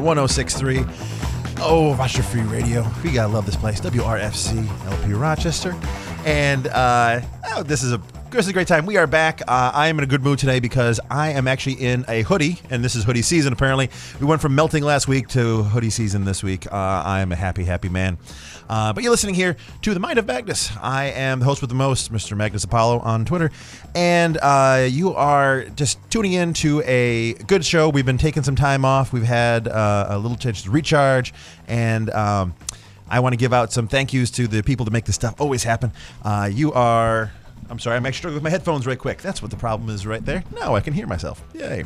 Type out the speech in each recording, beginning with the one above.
Magnus on 1063. Oh, Rochester Free Radio. We gotta love this place. WRFZ LP Rochester. And uh, oh, this is a this is a great time. We are back. Uh, I am in a good mood today because I am actually in a hoodie, and this is hoodie season. Apparently, we went from melting last week to hoodie season this week. Uh, I am a happy, happy man. Uh, but you're listening here to the Mind of Magnus. I am the host with the most, Mr. Magnus Apollo on Twitter, and uh, you are just tuning in to a good show. We've been taking some time off. We've had uh, a little chance to recharge, and. Um, I want to give out some thank yous to the people that make this stuff always happen. Uh, you are I'm sorry, I'm actually struggling with my headphones right quick. That's what the problem is right there. Now I can hear myself. Yay.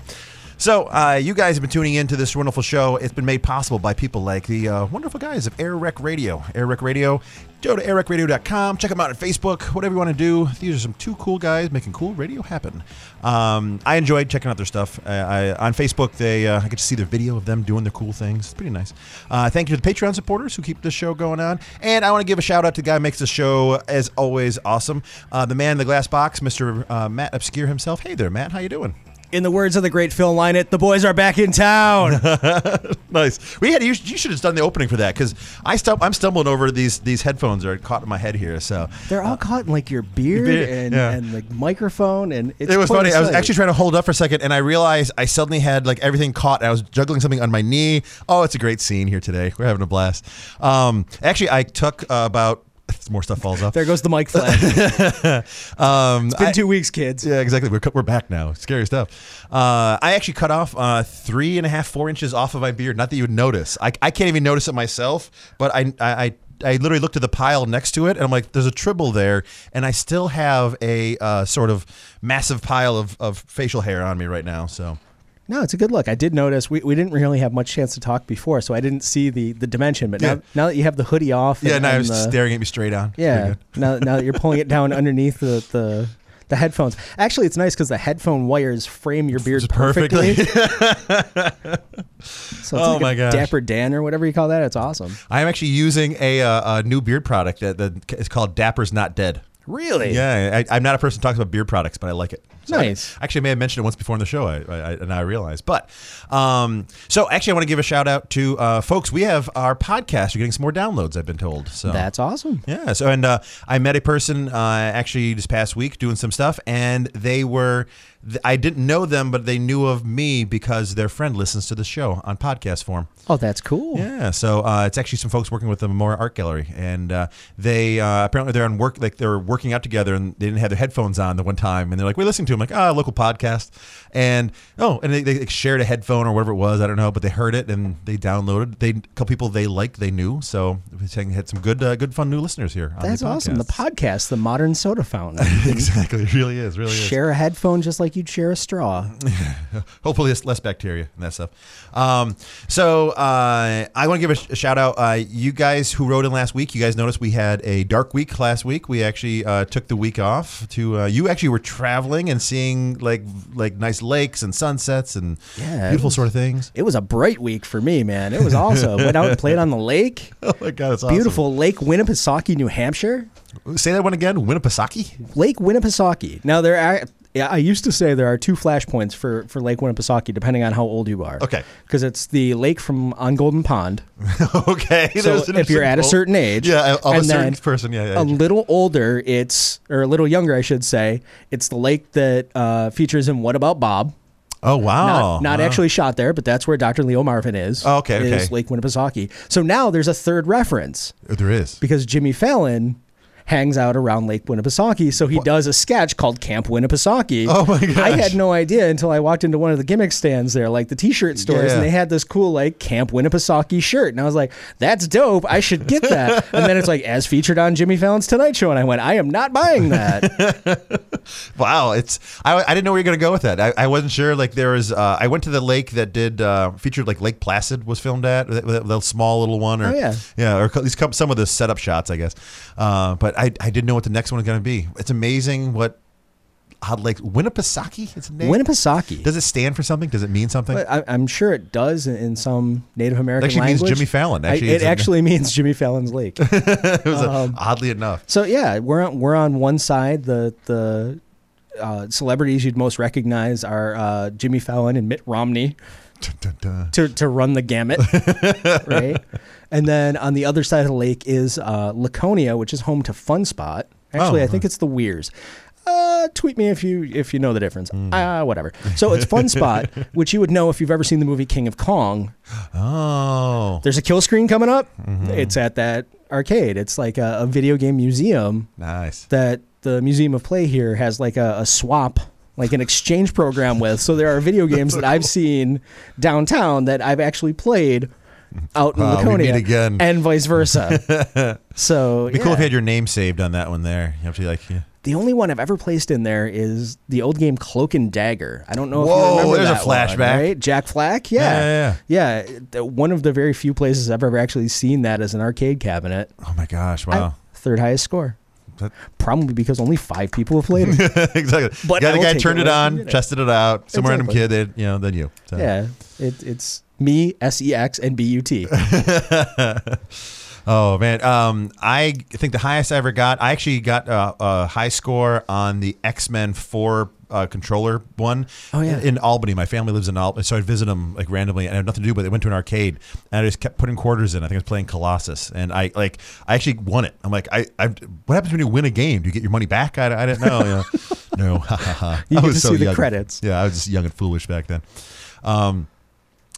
So, uh, you guys have been tuning in to this wonderful show. It's been made possible by people like the uh, wonderful guys of Air Rec Radio. Air Rec Radio, go to airrecradio.com. Check them out on Facebook, whatever you want to do. These are some two cool guys making cool radio happen. Um, I enjoyed checking out their stuff. Uh, I, on Facebook, they uh, I get to see their video of them doing their cool things. It's pretty nice. Uh, thank you to the Patreon supporters who keep this show going on. And I want to give a shout out to the guy who makes the show, as always, awesome. The man in the glass box, Mr. Matt Obscure himself. Hey there, Matt. How you doing? In the words of the great Phil Lynott, the boys are back in town. nice. We had you, you should have done the opening for that because I stum- I'm stumbling over these these headphones are caught in my head here. So They're all caught in like your beard beard, and, yeah. and like microphone, and it's it was funny. I was actually trying to hold up for a second, and I realized I suddenly had like everything caught. I was juggling something on my knee. Oh, it's a great scene here today. We're having a blast. Um, actually, I took uh, about more stuff falls off. There goes the mic flag. it's Um, been I- two weeks, kids. Yeah, exactly. We're, we're back now. Scary stuff. Uh, I actually cut off uh, three and a half, four inches off of my beard. Not that you would notice. I, I can't even notice it myself, but I, I, I I literally looked at the pile next to it and I'm like, there's a tribble there. And I still have a uh, sort of massive pile of, of facial hair on me right now. So. No, it's a good look. I did notice we, we didn't really have much chance to talk before, so I didn't see the, the dimension. But Yeah. now, now that you have the hoodie off, Yeah, and, now I and was the- staring at me straight on. Yeah, now, now that you're pulling it down underneath the, the the headphones. Actually, it's nice because the headphone wires frame your beard Perfectly. perfectly. so it's Oh like my a gosh. Dapper Dan or whatever you call that. It's awesome. I am actually using a, uh, a new beard product that, that is called Dapper's Not Dead. Really? Yeah, I, I'm not a person who talks about beard products, but I like it. So I- Nice. actually, I may have mentioned it once before in the show, I, I, and I realized. But um, so actually, I want to give a shout out to uh, folks. We have our podcast. You're getting some more downloads. I've been told. So That's awesome. yeah. So and uh, I met a person uh, actually this past week doing some stuff, and they were. I didn't know them, but they knew of me because their friend listens to the show on podcast form. Oh, that's cool. Yeah, so uh, it's actually some folks working with the Memorial Art Gallery, and uh, they uh, apparently they're on work like they're working out together, and they didn't have their headphones on the one time, and they're like, "We're listening to them," like, "Ah, local podcast," and oh, and they, they shared a headphone or whatever it was, I don't know, but they heard it and they downloaded. They a couple people they liked, they knew, so we had some good, uh, good fun new listeners here. On That's the awesome. The podcast. the modern soda fountain. exactly, it really is, really is. share a headphone just like you'd share a straw. Hopefully, it's less bacteria and that stuff. Um, so uh, I want to give a, sh- a shout out. Uh, you guys who wrote in last week, you guys noticed we had a dark week last week. We actually uh, took the week off to. Uh, you actually were traveling and seeing like like nice lakes and sunsets and Yeah, beautiful was- sort of things. It was a bright week for me, man. It was awesome. Went out and played on the lake. Oh my god, it's awesome. Beautiful Lake Winnipesaukee, New Hampshire. Say that one again. Winnipesaukee. Lake Winnipesaukee. Now there are. Yeah, I used to say there are two flashpoints for, for Lake Winnipesaukee, depending on how old you are. Okay. Because it's the lake from on Golden Pond. okay. So if you're at a certain age, yeah, of a certain person, yeah, yeah. a little older, it's or a little younger, I should say. It's the lake that uh, features in What About Bob? oh wow, Not, not Wow. actually shot there, but that's where Dr. Leo Marvin is. Oh, okay, Is okay. Lake Winnipesaukee. So now there's a third reference There is. because Jimmy Fallon hangs out around Lake Winnipesaukee, so he does a sketch called Camp Winnipesaukee. Oh my gosh. I had no idea until I walked into one of the gimmick stands there, like the T-shirt stores, Yeah. and they had this cool like Camp Winnipesaukee shirt, and I was like, "That's dope! I should get that." and then it's like, as featured on Jimmy Fallon's Tonight Show, and I went, "I am not buying that." Wow, it's I, I didn't know where you're gonna go with that. I, I wasn't sure. Like there was, uh, I went to the lake that did uh, featured like Lake Placid was filmed at the, that small little one, or Oh, yeah. yeah, or at least some of the setup shots, I guess. Uh, but I, I didn't know what the next one was gonna be. It's amazing what odd lake Winnipesaukee. It's a name. Winnipesaukee. Does it stand for something? Does it mean something? But I, I'm sure it does in, in some Native American It actually means. Jimmy Fallon. I- Actually, it it's a- actually means Jimmy Fallon's lake. it was a- um, oddly enough. So yeah, we're on, we're on one side. The the uh, celebrities you'd most recognize are uh, Jimmy Fallon and Mitt Romney. Dun, dun, to, to run the gamut, right? And then on the other side of the lake is uh, Laconia, which is home to Fun Spot. Actually, Oh, I think it's the Weirs. Uh, tweet me if you if you know the difference. Hmm. Uh, whatever. So it's Fun Spot, which you would know if you've ever seen the movie King of Kong. Oh, There's a kill screen coming up. Mm-hmm. It's at that arcade. It's like a, a video game museum nice. that the Museum of Play here has like a, a swap, like an exchange program with. So there are video games that I've seen downtown that I've actually played out in Wow, we Laconia, again. and vice versa. so It'd be cool if you had your name saved on that one there. You have to be like, yeah. the only one I've ever placed in there is the old game Cloak and Dagger. I don't know if Whoa, you remember there's a that one, flashback. right? Jack Flack, yeah, Yeah, yeah. the- One of the very few places I've ever actually seen that as an arcade cabinet. oh my gosh, I- wow. third highest score. That- Probably because only five people have played it. exactly. But the guy turned it it on, you. tested it out. Some random Exactly. kid, they, you know, then you. So. Yeah, it, it's me, S E X, and B U T. Oh man, um, I think the highest I ever got. I actually got a, a high score on the X Men Four uh, controller one. Oh, yeah. in Albany. My family lives in Albany, so I'd visit them like randomly, and I had nothing to do. But they went to an arcade, and I just kept putting quarters in. I think I was playing Colossus, and I like I actually won it. I'm like, I, I what happens when you win a game? Do you get your money back? I, I didn't know. You know? no. You I was to so see the young. credits. Yeah, I was just young and foolish back then. Um,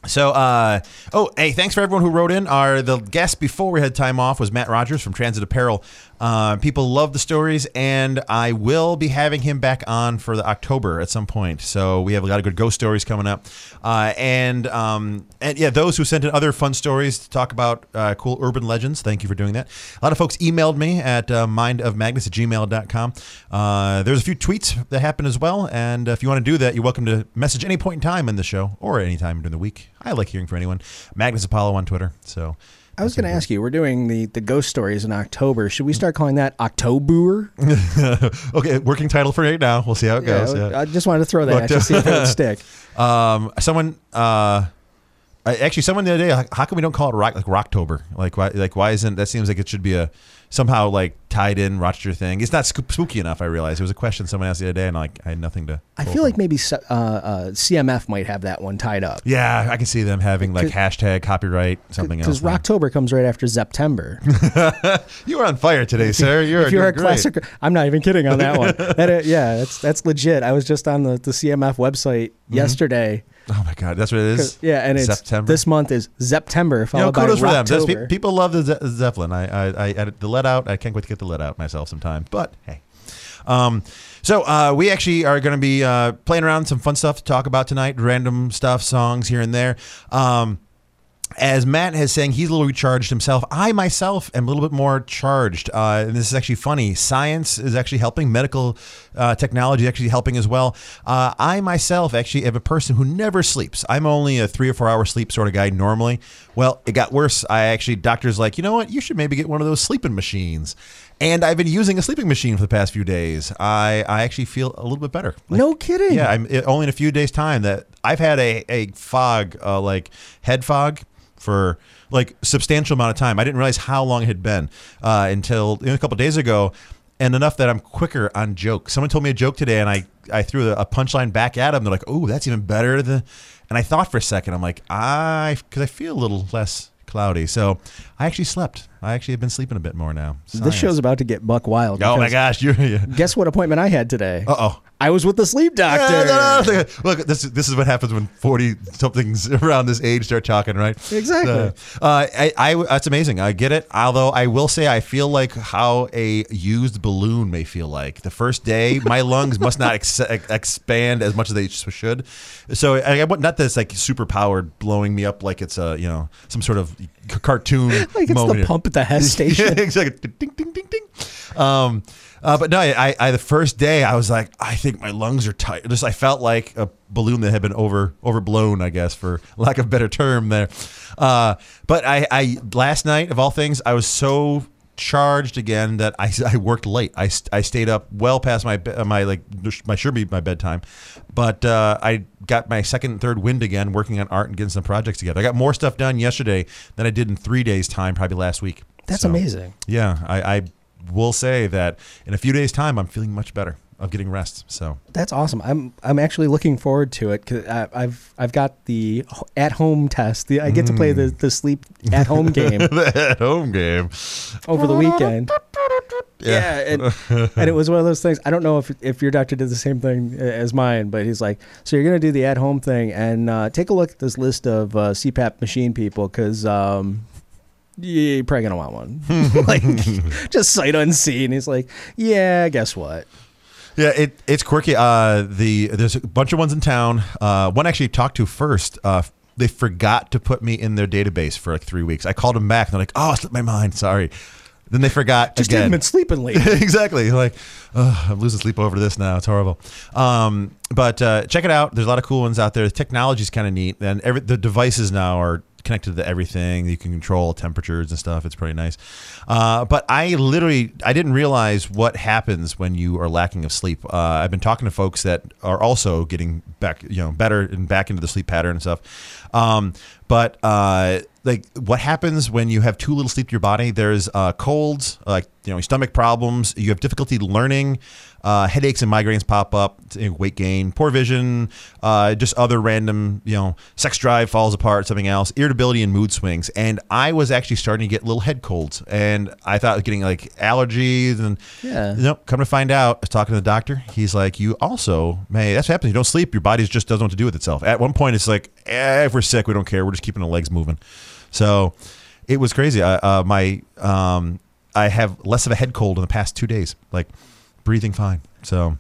so, uh, oh, hey, thanks for everyone who wrote in. Our the guest before we had time off was Matt Rogers from Transit Apparel. Uh, people love the stories, and I will be having him back on for the October at some point. So we have a lot of good ghost stories coming up, uh, and um, and yeah, those who sent in other fun stories to talk about uh, cool urban legends. Thank you for doing that. A lot of folks emailed me at uh, mindofmagnus at gmail.com. Uh, there's a few tweets that happened as well, and if you want to do that, you're welcome to message any point in time in the show or any time during the week. I like hearing from anyone. Magnus Apollo on Twitter. So I was going to ask you, we're doing the, the ghost stories in October. Should we start calling that October? okay, working title for right now. We'll see how it goes. Yeah. I just wanted to throw that at you, see if it would stick. Um, someone, uh, actually, someone the other day, like, how come we don't call it rock like Rocktober? Like, why? Like, why isn't that? Seems like it should be a somehow like tied in Rochester thing. It's not spooky enough. I realized it was a question someone asked the other day, and like I had nothing to. I feel from. like maybe uh, uh, CMF might have that one tied up. Yeah, I can see them having like hashtag copyright something else. Because Rocktober comes right after September. you are on fire today, sir. You're you're a classic, I'm not even kidding on that one. That, uh, yeah, that's that's legit. I was just on the, the CMF website yesterday. Oh my god, that's what it is. Yeah, and it's September. this month is September You followed know, kudos by for them. Pe- people love the Ze- Zeppelin. I, I, I the Led Out. I can't wait to get the Led Out myself sometime. But hey, um, so uh, we actually are going to be uh, playing around some fun stuff to talk about tonight. Random stuff, songs here and there. Um, as Matt has saying, he's a little recharged himself. I myself am a little bit more charged. Uh, and this is actually funny. Science is actually helping. Medical uh, technology is actually helping as well. Uh, I myself actually am a person who never sleeps. I'm only a three or four hour sleep sort of guy normally. Well, it got worse. I actually, doctor's like, you know what? You should maybe get one of those sleeping machines. And I've been using a sleeping machine for the past few days. I, I actually feel a little bit better. Like, no kidding. yeah, I'm it, only in a few days' time that I've had a, a fog, uh, like head fog, for like substantial amount of time. I didn't realize how long it had been uh, until you know, a couple days ago, and enough that I'm quicker on jokes. Someone told me a joke today, and I I threw a punchline back at them. They're like, "Oh, that's even better." than And I thought for a second, I'm like, I because I feel a little less cloudy, so I actually slept. I actually have been sleeping a bit more now. This show's about to get buck wild. Oh my gosh, you're. Yeah. Guess what appointment I had today? Uh oh. I was with the sleep doctor. Yeah, no, no, no. Look, this this is what happens when forty somethings around this age start talking, right? Exactly. Uh, I, I, that's amazing. I get it. Although I will say, I feel like how a used balloon may feel like. The first day, my lungs must not ex- expand as much as they should. So I, I want not this like super powered blowing me up like it's a you know some sort of cartoon. Like it's moment the here. At the Hess station. exactly. Ding, ding, ding, ding. Um, uh, but no, I, I, the first day I was like, I think my lungs are tight. Just I felt like a balloon that had been over overblown, I guess, for lack of a better term there. Uh, but I, I last night of all things, I was so charged again that I, I worked late. I, I stayed up well past my my like my should be my bedtime, but uh, I got my second and third wind again, working on art and getting some projects together. I got more stuff done yesterday than I did in three days' time, probably last week. That's So, amazing. Yeah, I, I will say that in a few days' time, I'm feeling much better. Of getting rest. So That's awesome. I'm I'm actually looking forward to it because I've I've got the at home test. The, I get to play the the sleep at home game the at home game. over the weekend. Yeah, and, and it was one of those things. I don't know if if your doctor did the same thing as mine, but he's like, so you're gonna do the at home thing and uh, take a look at this list of uh, CPAP machine people because um, you're probably gonna want one. like just sight unseen. He's like, yeah, guess what? Yeah, it, it's quirky. Uh, the there's a bunch of ones in town. Uh, one actually talked to first. Uh, they forgot to put me in their database for like three weeks. I called them back and they're like, "Oh, I slipped my mind. Sorry." Then they forgot Just again. haven't been sleeping lately. exactly. Like, oh, I'm losing sleep over this now. It's horrible. Um, but uh, check it out. There's a lot of cool ones out there. The technology's kind of neat, and every the devices now are connected to everything. You can control temperatures and stuff. It's pretty nice. Uh, but I literally I didn't realize what happens when you are lacking of sleep. Uh, I've been talking to folks that are also getting back, you know, better and back into the sleep pattern and stuff. Um, but uh, like what happens when you have too little sleep to your body? There's uh, colds, like you know, stomach problems. You have difficulty learning. Uh, headaches and migraines pop up, weight gain, poor vision, uh, just other random, you know, sex drive falls apart, something else, irritability and mood swings. And I was actually starting to get little head colds, and I thought I was getting like allergies. And Yeah. nope, come to find out, I was talking to the doctor. He's like, you also may that's what happens. You don't sleep, your body just doesn't know what to do with itself. At one point, it's like, eh, if we're sick, we don't care. We're just keeping the legs moving. So it was crazy. I, uh, my um, I have less of a head cold in the past two days, like breathing fine. So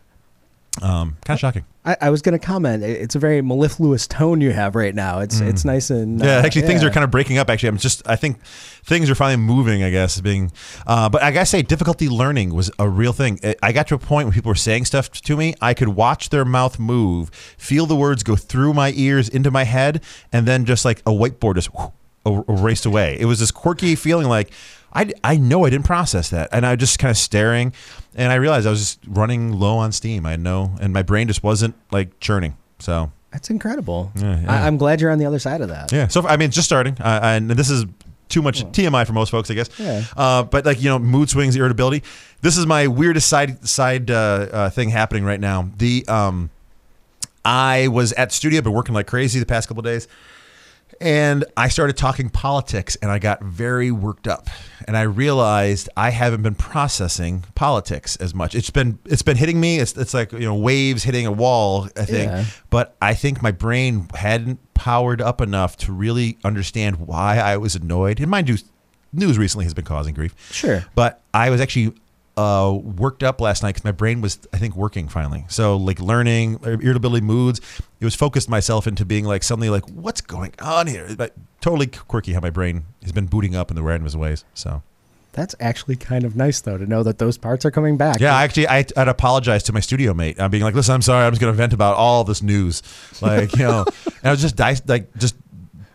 um, kind of shocking. I, I was going to comment. It's a very mellifluous tone you have right now. It's it's nice and Mm. Yeah, uh, actually, things yeah. are kind of breaking up. Actually, I'm just, I think things are finally moving. I guess being, uh, but I gotta say, difficulty learning was a real thing. I- I got to a point when people were saying stuff to me, I could watch their mouth move, feel the words go through my ears into my head, and then just like a whiteboard just whoo, er- erased away. It was this quirky feeling like. I, I know I didn't process that, and I was just kind of staring, and I realized I was just running low on steam. I know. and my brain just wasn't like churning. So That's incredible. Yeah, yeah. I, I'm glad you're on the other side of that. yeah. So I mean, it's just starting, uh, and this is too much TMI for most folks, I guess. Yeah. Uh, but like you know, mood swings, irritability. This is my weirdest side side uh, uh, thing happening right now. The um, I was at studio, been working like crazy the past couple days, and I started talking politics, and I got very worked up, and I realized I haven't been processing politics as much. It's been it's been hitting me. It's it's like you know waves hitting a wall. I think, Yeah. but I think my brain hadn't powered up enough to really understand why I was annoyed. And mind you, news recently has been causing grief. Sure. But I was actually uh, worked up last night because my brain was, I think, working finally. So like learning, irritability, moods. It was focused myself into being like suddenly like, what's going on here? But totally quirky how my brain has been booting up in the randomest ways. So. That's actually kind of nice though to know that those parts are coming back. Yeah, actually, I, I'd apologize to my studio mate. I'm being like, listen, I'm sorry. I'm just going to vent about all this news, like you know. and I was just like just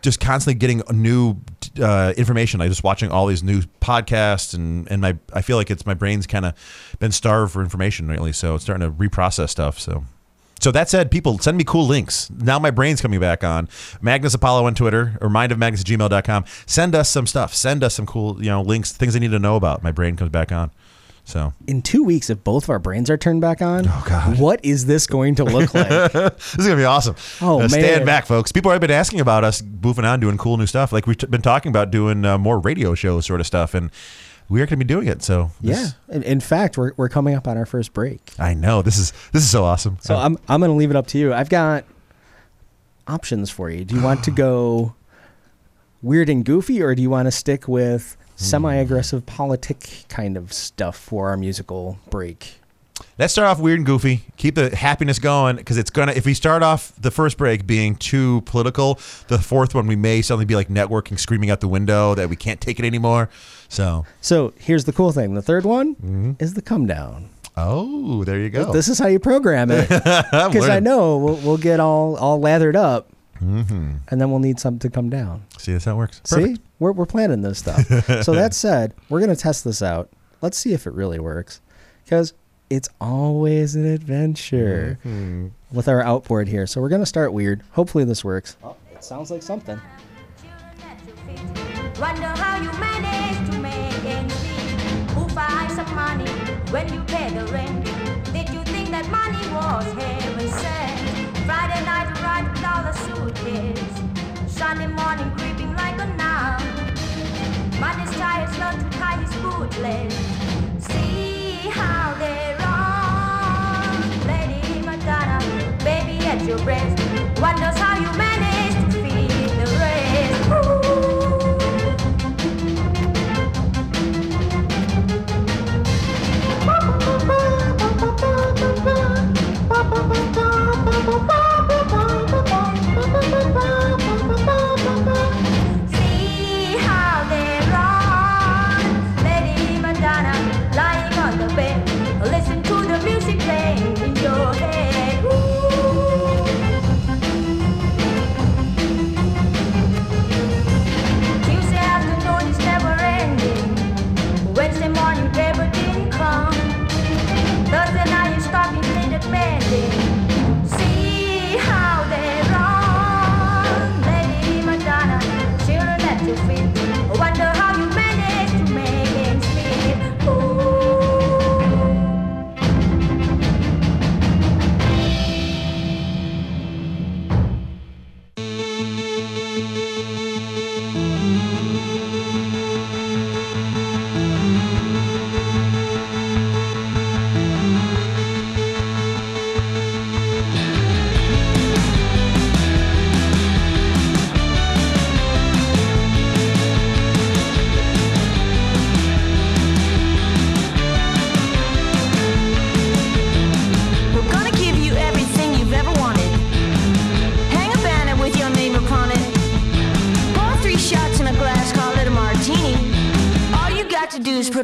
just constantly getting new uh, information. Like just watching all these new podcasts, and and my I feel like it's my brain's kind of been starved for information lately, so it's starting to reprocess stuff. So. So that said, people send me cool links. Now my brain's coming back on. Magnus Apollo on Twitter or mindofmagnus at gmail.com. Send us some stuff. Send us some cool, you know, links, things I need to know about. My brain comes back on. So In two weeks, if both of our brains are turned back on, Oh, God. what is this going to look like? this is gonna be awesome. Oh, Uh, stand back, folks. People have been asking about us goofing on, doing cool new stuff. Like we've t- been talking about doing uh, more radio show sort of stuff, and we are gonna be doing it. So yeah. In, in fact, we're, we're coming up on our first break. I know this is this is so awesome. So I'm I'm going to leave it up to you. I've got options for you. Do you want to go weird and goofy, or do you want to stick with semi-aggressive politic kind of stuff for our musical break? let's start off weird and goofy. Keep the happiness going because it's gonna. If we start off the first break being too political, the fourth one we may suddenly be like networking, screaming out the window that we can't take it anymore. So So here's the cool thing: the third one Mm-hmm. is the come down. oh, there you go. This is how you program it. Because I know we'll, we'll get all all lathered up, Mm-hmm. and then we'll need something to come down. See, that's how it works. Perfect. See, we're we're planning this stuff. so that said, we're gonna test this out. Let's see if it really works, because it's always an adventure Mm-hmm. with our outboard here. So we're gonna start weird. Hopefully this works. Oh, it sounds like something. Wonder how you manage to make ends meet. Who buys some money when you pay the rent? Did you think that money was heaven sent. Friday night ride with all the suitcase. Sunday morning creeping like a nun. Monday's tires learn to tie his bootleg. See how they run. Lady Madonna, baby at your breast. Wonders how you manage See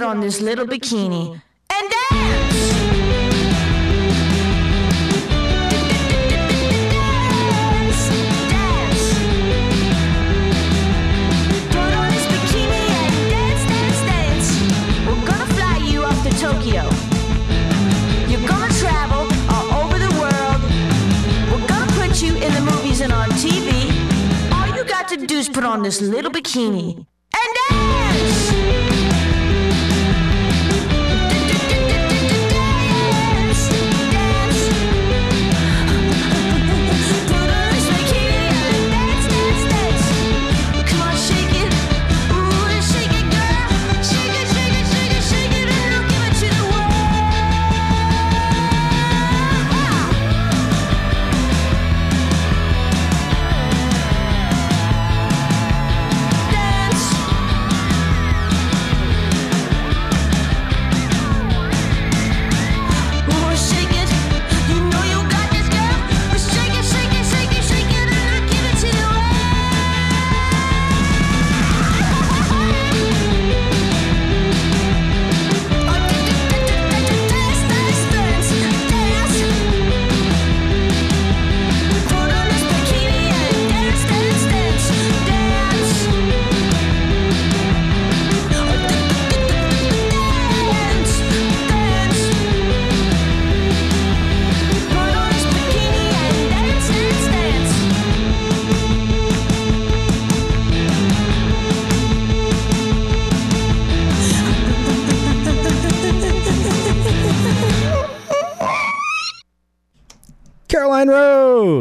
on this little bikini and dance. Tokyo. You're gonna travel all over the world. We're gonna put you in the movies and on TV. All you got to do is put on this little bikini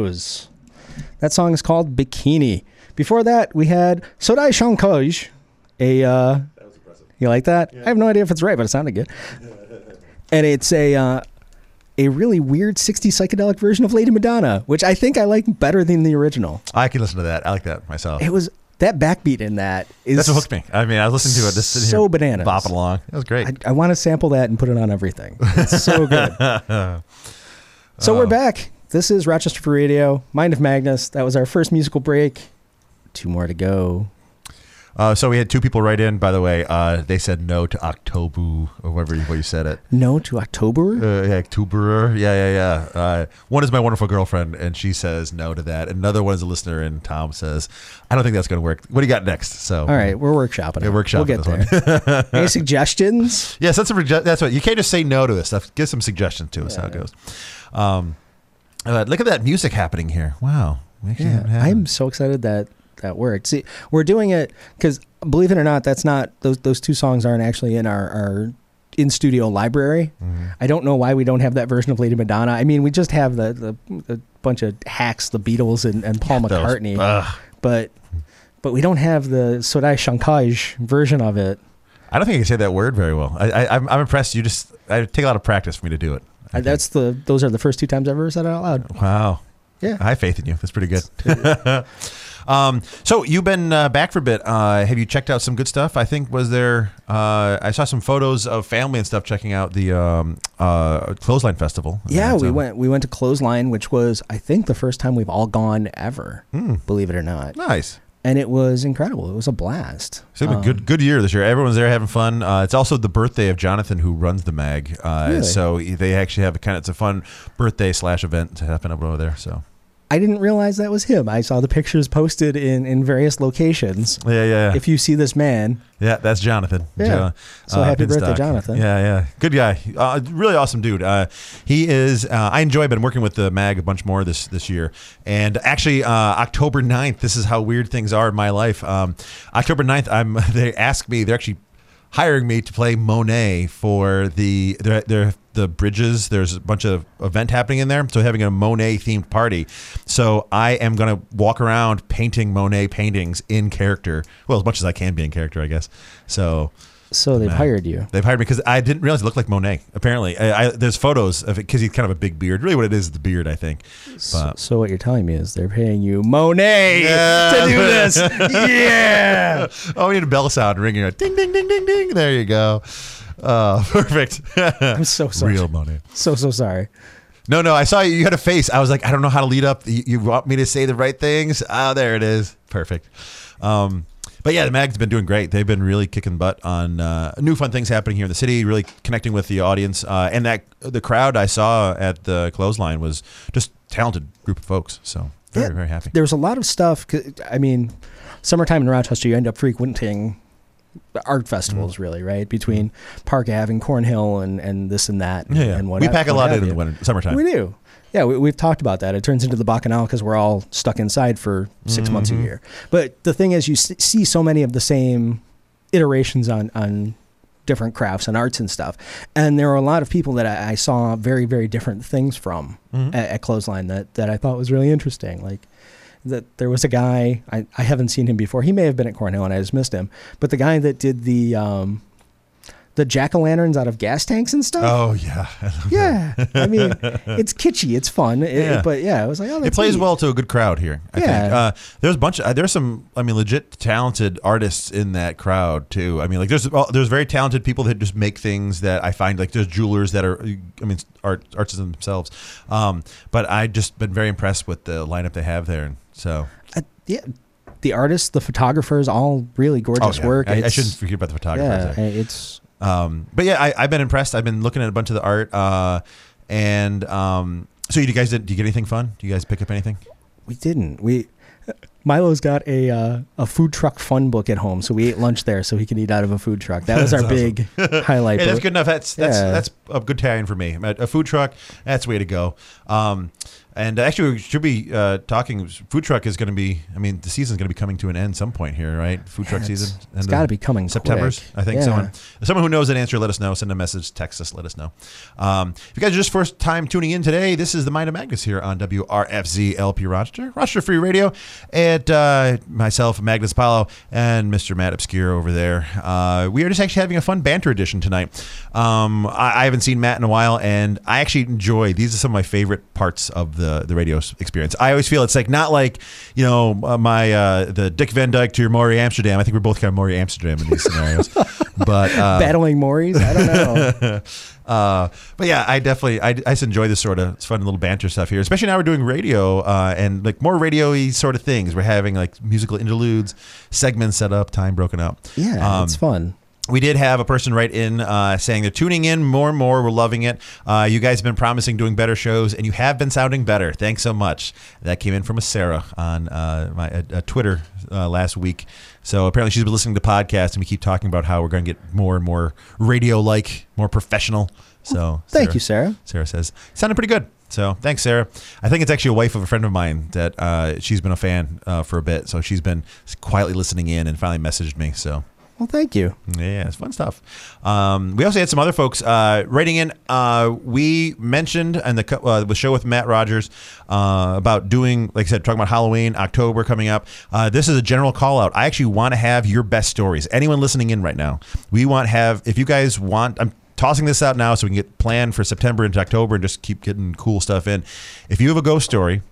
Rose. That song is called Bikini. Before that, we had Sodai Shankoj. A uh, that was impressive. You like that? I have no idea if it's right, but it sounded good. and it's a uh, a really weird 60s psychedelic version of Lady Madonna, which I think I like better than the original. I can listen to that. I like that myself. It was that backbeat in that is That's what hooked me. I mean, I listened to it just sitting So here bananas. bopping along. It was great. I, I want to sample that and put it on everything. It's so good. so Oh. we're back. This is Rochester Free Radio, Mind of Magnus. That was our first musical break. Two more to go. Uh, so we had two people write in. By the way, uh, they said no to October or whatever you, what you said it. No to October. Uh, yeah, October. Yeah, yeah, yeah. Uh, one is my wonderful girlfriend, and she says no to that. Another one is a listener, and Tom says, "I don't think that's going to work." What do you got next? So, All right, we're workshopping. Yeah, it. workshopping We'll get this there. Any suggestions? Yes, that's a that's what you can't just say no to this stuff. Give some suggestions to us how it goes. Um, uh, look at that music happening here. Wow, Yeah. I'm so excited that that worked. See, we're doing it because believe it or not, that's not those those two songs aren't actually in our our in studio library. I don't know why we don't have that version of Lady Madonna. I mean, we just have the the, the bunch of hacks, the Beatles and, and Paul Those- McCartney, ugh. but but we don't have the Sodai Shankaj version of it. I don't think I can say that word very well. I, I, I'm, I'm impressed. You just I take a lot of practice for me to do it. I Uh. That's the those are the first two times I've ever said it out loud. wow. Yeah. I have faith in you. That's pretty good. um, so you've been uh, back for a bit. Uh, have you checked out some good stuff? I think was there. Uh, I saw some photos of family and stuff checking out the um, uh, Clothesline Festival. Yeah, we um, went we went to Clothesline, which was I think the first time we've all gone ever, Hmm. believe it or not. Nice. And it was incredible. It was a blast. It's been a Um, good good year this year. Everyone's there having fun. Uh, it's also the birthday of Jonathan, who runs the mag. Uh, Really? So they actually have a kind of it's a fun birthday slash event to happen up over there. So I didn't realize that was him. I saw the pictures posted in, in various locations. yeah, yeah, yeah. If you see this man, yeah. That's Jonathan. Yeah. So happy birthday, Jonathan. Yeah, yeah. Good guy. Uh, really awesome dude. Uh, he is. Uh, I enjoy. I've been working with the mag a bunch more this this year. And actually, uh, October 9th, This is how weird things are in my life. Um, October 9th, I'm. They asked me. They're actually hiring me to play Monet for the their, their the bridges. There's a bunch of event happening in there, so having a Monet themed party. So I am gonna walk around painting Monet paintings in character. Well, as much as I can be in character, I guess. So so they've Man. hired you. They've hired me because I didn't realize it looked like Monet. Apparently, I, I, there's photos of it because he's kind of a big beard. Really, what it is is the beard, I think. So, But so what you're telling me is they're paying you Monet Yeah. to do this. yeah. oh, we need a bell sound ringing. Ding, ding, ding, ding, ding. There you go. Uh, perfect. I'm so sorry. Real money. So so sorry. No, no, I saw you. You had a face. I was like, I don't know how to lead up. You, you want me to say the right things? Oh, there it is. Perfect. Um, but yeah, the mag's been doing great. They've been really kicking butt on uh, new fun things happening here in the city. Really connecting with the audience, uh, and that the crowd I saw at the clothesline was just talented group of folks. So very, Yeah, very happy. There was a lot of stuff. I mean, summertime in Rochester, you end up frequenting art festivals, Mm-hmm. really, right? Between Park Ave and Cornhill and, and this and that. Yeah, yeah. And what we pack a lot have in you. the winter, summertime. We do. Yeah, we, we've talked about that. It turns into the bacchanal because we're all stuck inside for 6 months a Mm-hmm. year. But the thing is, you s- see so many of the same iterations on on different crafts and arts and stuff. And there are a lot of people that I, I saw very very different things from Mhm. at, at Clothesline that that I thought was really interesting. Like that there was a guy I, I haven't seen him before. He may have been at Cornhill and I just missed him. But the guy that did the um, the jack o' lanterns out of gas tanks and stuff. Oh yeah, Yeah, I mean, it's kitschy, it's fun, it- Yeah. but yeah, it was like, oh, it plays neat. well to a good crowd here. I Yeah. think uh, there's a bunch. Of, there's some. I mean, legit talented artists in that crowd too. I mean, like there's there's very talented people that just make things that I find like there's jewelers that are. I mean, art artists themselves. Um, but I just been very impressed with the lineup they have there. And so, Uh, yeah, the artists, the photographers, all really gorgeous Oh, yeah. work. I, I shouldn't forget about the photographers. Yeah, there. it's Um, but yeah, I, I've been impressed. I've been looking at a bunch of the art. Uh, and um, so you guys did? Do you get anything fun? Do you guys pick up anything? we didn't we. Milo's got a uh, a food truck fun book at home, so we ate lunch there, so he can eat out of a food truck. That was our big highlight. Hey, that's good enough. That's that's Yeah. that's a good tie-in for me. A a food truck, that's the way to go. Um, and actually, we should be uh, talking. Food truck is going to be. I mean, the season's going to be coming to an end some point here, right? Food truck Yeah, it's- season. It's got to be coming. September's. quick. I think Yeah. someone someone who knows that answer, let us know. Send a message, text us, let us know. Um, if you guys are just first time tuning in today, this is the Mind of Magnus here on WRFZ LP Rochester, Rochester Free Radio, and uh, myself, Magnus Apollo, and Mr. Matt Obscure over there. Uh, we are just actually having a fun banter edition tonight. Um, I, I haven't seen Matt in a while, and I actually enjoy. These are some of my favorite parts of the the radio experience. I always feel it's like not like you know uh, my uh, the Dick Van Dyke to your Morey Amsterdam. I think we're both kind of Morey Amsterdam in these scenarios, but uh, battling Morey's. I don't know. uh, but yeah, I definitely I, I just enjoy this sort of it's fun little banter stuff here, especially now we're doing radio uh, and like more radio-y sort of things. We're having like musical interludes, segments set up, time broken up. Yeah, Um, it's fun. We did have a person write in uh, saying they're tuning in more and more. We're loving it. Uh, you guys have been promising doing better shows, and you have been sounding better. Thanks so much. That came in from a Sarah on uh, my uh, uh, Twitter uh, last week. So apparently she's been listening to podcasts, and we keep talking about how we're going to get more and more radio-like, more professional. So Thank you, Sarah. Sarah says, sounded pretty good. So thanks, Sarah. I think it's actually a wife of a friend of mine that uh, she's been a fan uh, for a bit. So she's been quietly listening in and finally messaged me. So Well, thank you. Yeah, it's fun stuff. Um, we also had some other folks uh, writing in. Uh, we mentioned in the uh, the show with Matt Rogers uh, about doing, like I said, talking about Halloween, October coming up. Uh, this is a general call out. I actually want to have your best stories. Anyone listening in right now, we want to have. If you guys want, I'm tossing this out now so we can get planned for September into October and just keep getting cool stuff in. If you have a ghost story,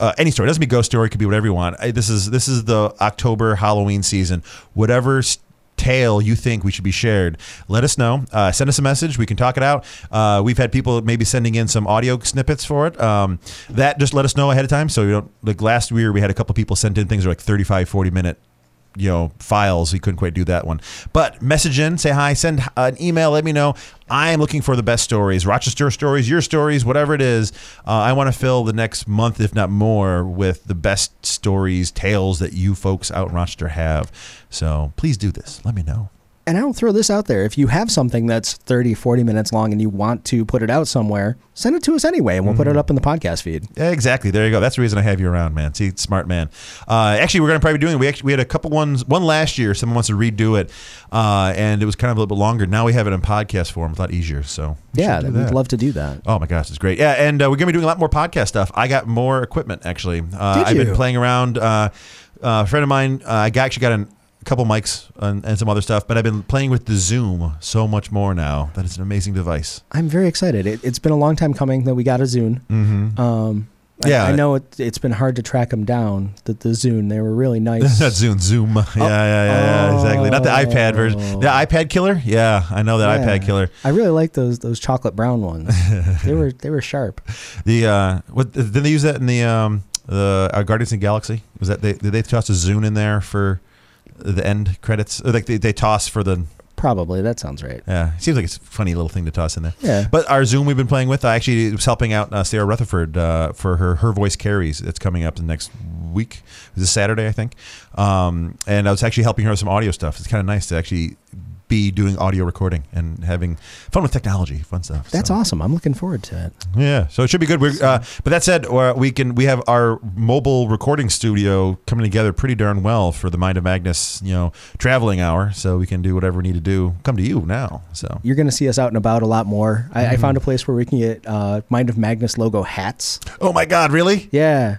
uh, any story it doesn't be ghost story, it could be whatever you want. I, this is this is the October Halloween season. Whatever s- tale you think we should be shared, let us know. Uh, send us a message. We can talk it out. Uh, we've had people maybe sending in some audio snippets for it. Um, that just let us know ahead of time so you don't. Like last year, we had a couple people send in things that were like 35, 40 minute you know files we couldn't quite do that one. But message in say hi send an email let me know. I am looking for the best stories rochester stories your stories whatever it is. Uh, i want to fill the next month if not more with the best stories tales that you folks out in rochester have. So please do this. Let me know And I'll throw this out there. If you have something that's 30, 40 minutes long and you want to put it out somewhere, send it to us anyway and we'll put it up in the podcast feed. Yeah, exactly. There you go. That's the reason I have you around, man. See, smart man. Uh, actually, we're going to probably be doing. We actually we had a couple ones. One last year. Someone wants to redo it, uh, and it was kind of a little bit longer. Now we have it in podcast form. It's a lot easier. So we Yeah, we'd that. love to do that. Oh my gosh, it's great. Yeah, and uh, we're gonna be doing a lot more podcast stuff. I got more equipment actually. Uh, I've been playing around. Uh, uh, a friend of mine, uh, I actually got an, couple mics and, and some other stuff, but I've been playing with the Zoom so much more now. That is an amazing device. I'm very excited. It, it's been a long time coming that we got a Zoom. Mm-hmm. Um, I- Yeah. I, know it, it's been hard to track them down. The, the Zune, they were really nice. Not Zoom, Zoom. Yeah, yeah, yeah, yeah, exactly. Not the iPad version. Oh. The iPad killer. Yeah, I know that Yeah. iPad killer. I really like those those chocolate brown ones. they were they were sharp. The uh, what did they use that in the um the uh, Guardians of the Galaxy? Was that they did they toss a Zoom in there for the end credits? Or like they, they toss for the Probably that sounds right. Yeah, it seems like it's a funny little thing to toss in there. Yeah. But our Zoom we've been playing with, I actually was helping out uh, Sarah Rutherford uh, for her Her Voice Carries. It's coming up the next week. Is this Saturday, I think? Um, and I was actually helping her with some audio stuff. It's kind of nice to actually be doing audio recording and having fun with technology, fun stuff. That's So, awesome. I'm looking forward to it. Yeah, so it should be good. We're, uh, but that said, uh, we can we have our mobile recording studio coming together pretty darn well for the Mind of Magnus, you know, traveling hour. So we can do whatever we need to do. Come to you now. So You're going to see us out and about a lot more. I, Mm-hmm. I found a place where we can get uh, Mind of Magnus logo hats. Oh my God! Really? Yeah.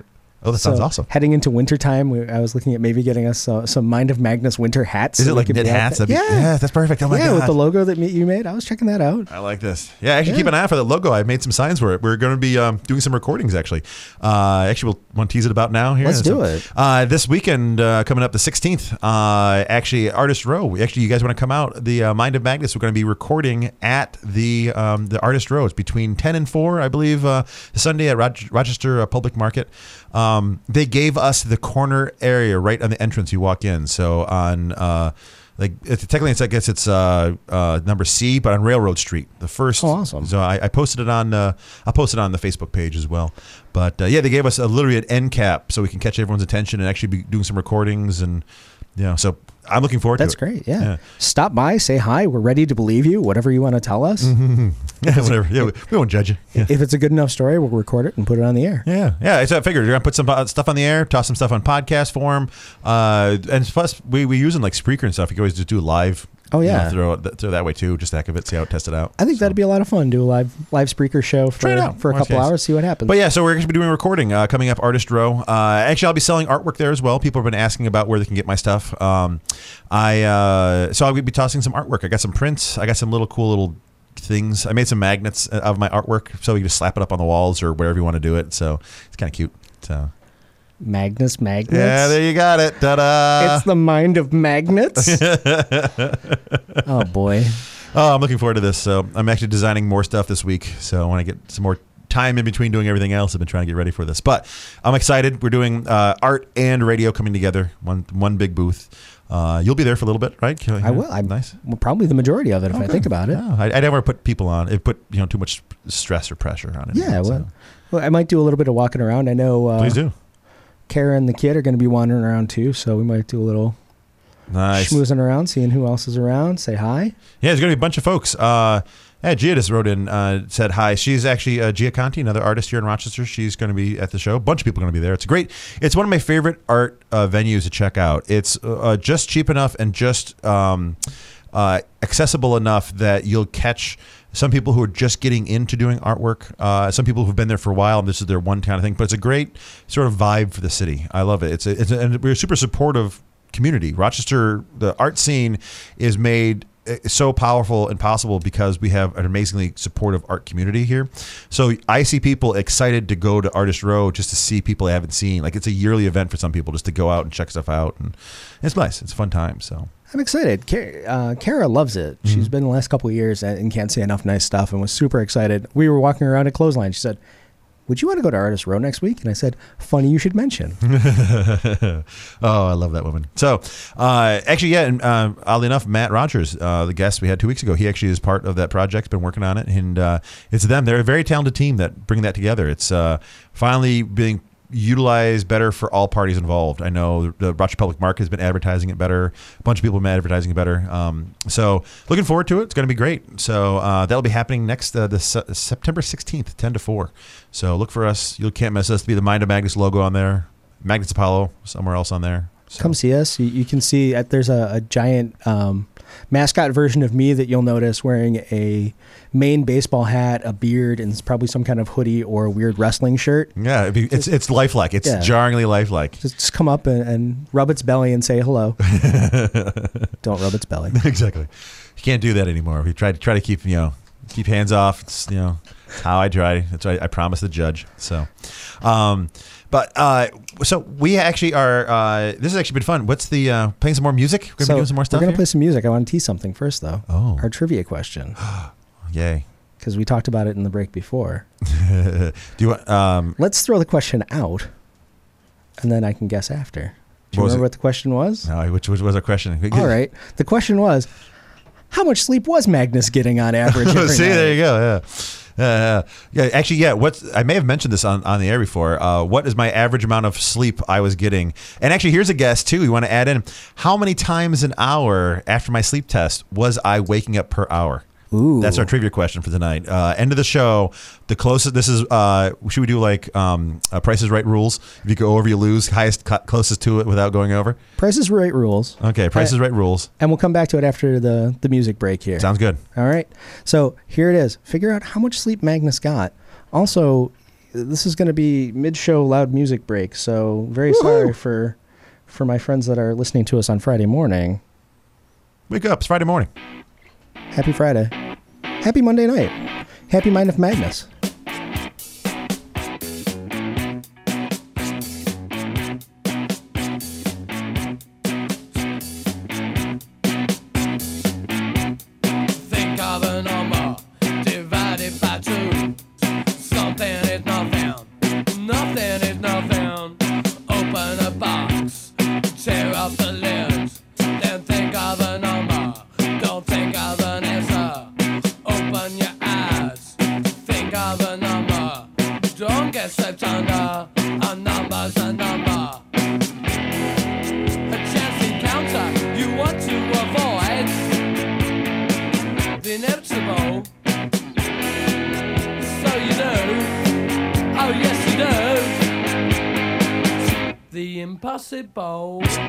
Oh, that sounds So, awesome. Heading into wintertime, we, I was looking at maybe getting us uh, some Mind of Magnus winter hats. Is so it like knit hats? Be- yeah. yeah, that's perfect. Oh my yeah, god! with the logo that you made. I was checking that out. I like this. Yeah, actually, Yeah. keep an eye out for that logo. I made some signs for it. We're going to be um, doing some recordings. Actually, uh, actually, we'll want to tease it about now. Here, Let's do it. Uh, this weekend, uh, coming up the 16th. Uh, actually, Artist Row. Actually, you guys want to come out? The uh, Mind of Magnus. We're going to be recording at the um, the Artist Row. It's between 10 and 4, I believe. Uh, Sunday at Rochester Public Market. Um, they gave us the corner area right on the entrance. You walk in. So on. Uh, like it's, technically, it's I guess it's uh, uh, number C, but on Railroad Street, the first. Oh, awesome. So I, I posted it on. Uh, I'll post it on the Facebook page as well. But uh, yeah, they gave us a literally an end cap so we can catch everyone's attention and actually be doing some recordings and know. So I'm looking forward That's to it. That's great. Yeah. Yeah. Stop by, say hi. We're ready to believe you. Whatever you want to tell us. Yeah, whatever. Yeah, we, we won't judge you. Yeah. If it's a good enough story, we'll record it and put it on the air. Yeah, yeah. So I figured you're gonna put some uh, stuff on the air, toss some stuff on podcast form, uh, and plus we we using like Spreaker and stuff. You can always just do live. Oh, you know, yeah. throw it throw it that way too. Just the heck of it, see how it test it out. I think that'd be a lot of fun. Do a live live Spreaker show for, for a Worst couple case. hours, see what happens. But yeah, so we're going to be doing recording uh, coming up, Artist Row. Uh, actually, I'll be selling artwork there as well. People have been asking about where they can get my stuff. Um, I uh, so I'll be tossing some artwork. I got some prints. I got some little cool little things. I made some magnets of my artwork, so you can just slap it up on the walls or wherever you want to do it. So it's kind of cute. So Magnus Magnets. yeah, there you got it. Ta-da! it's the mind of magnets. oh boy. Oh, I'm looking forward to this. So I'm actually designing more stuff this week. So when I get some more time in between doing everything else, I've been trying to get ready for this. But I'm excited. We're doing uh, art and radio coming together. One one big booth. Uh, you'll be there for a little bit, right? I will. I'm nice. Well, probably the majority of it if I Okay. think about it. Yeah, I, I never put people on. It put you know too much stress or pressure on it. Yeah, so. well, well, I might do a little bit of walking around. I know uh, please do. Kara and the kid are going to be wandering around too, so we might do a little Nice. schmoozing around, seeing who else is around. Say hi. Yeah, there's going to be a bunch of folks. Uh, yeah, Gia just wrote in, uh, said hi. She's actually uh, Gia Conti, another artist here in Rochester. She's going to be at the show. A bunch of people are going to be there. It's great. It's one of my favorite art uh, venues to check out. It's uh, just cheap enough and just um, uh, accessible enough that you'll catch some people who are just getting into doing artwork. Uh, some people who've been there for a while and this is their one of thing. But it's a great sort of vibe for the city. I love it. It's a, it's a, and we're a super supportive community. Rochester, the art scene is made uh, so powerful and possible because we have an amazingly supportive art community here. So I see people excited to go to Artist Row just to see people they haven't seen. Like it's a yearly event for some people just to go out and check stuff out, and it's nice. It's a fun time. So I'm excited. Kara, uh, Kara loves it. Mm-hmm. She's been the last couple of years and, and can't say enough nice stuff and was super excited. We were walking around at Clothesline. She said, Would you want to go to Artist Row next week? And I said, Funny you should mention. oh, I love that woman. So, uh, actually, yeah, and uh, oddly enough, Matt Rogers, uh, the guest we had two weeks ago, he actually is part of that project, been working on it, and uh, it's them. They're a very talented team that bring that together. It's uh, finally being utilized better for all parties involved. I know the Rochester Public Market has been advertising it better. A bunch of people have been advertising it better. Um, so, looking forward to it. It's going to be great. So, uh, that'll be happening next uh, the Se- September 16th, 10 to 4. So, look for us. You can't miss us. To be the Mind of Magnus logo on there. Magnus Apollo somewhere else on there. So- Come see us. You, you can see uh, there's a, a giant um, mascot version of me that you'll notice wearing a Maine baseball hat, a beard, and probably some kind of hoodie or a weird wrestling shirt. Yeah, be- it's it's lifelike. It's Yeah. jarringly lifelike. Just, just come up and, and rub its belly and say hello. Don't rub its belly. exactly. You can't do that anymore. We try to try to keep you know keep hands off. It's you know it's how I try. That's what I, I promise the judge. So, um, but uh, so we actually are. Uh, this has actually been fun. What's the uh, playing some more music? We're gonna so be doing some more stuff. we're gonna here? play some music. I want to tease something first, though. Oh. Our trivia question, Yay! because we talked about it in the break before. do you want? Um, Let's throw the question out, and then I can guess after. Do you remember what the question was? no, which, which was our question? All right. The question was, how much sleep was Magnus getting on average? every See, night? there you go. Yeah. Uh, yeah, actually, yeah. What's I may have mentioned this on, on the air before. Uh, what is my average amount of sleep I was getting? And actually, here's a guess too. We want to add in how many times an hour after my sleep test was I waking up per hour? Ooh. That's our trivia question for tonight. Uh, end of the show. The closest. This is. Uh, should we do like um, uh, Price is Right rules? If you go over, you lose. Highest co- closest to it without going over. Price is Right rules. Okay. Price is Right rules. And we'll come back to it after the, the music break here. Sounds good. All right. So here it is. Figure out how much sleep Magnus got. Also, this is going to be mid-show loud music break. So very sorry for for my friends that are listening to us on Friday morning. Wake up. It's Friday morning. Happy Friday. Happy Monday night. Happy Mind of Magnus. The impossible.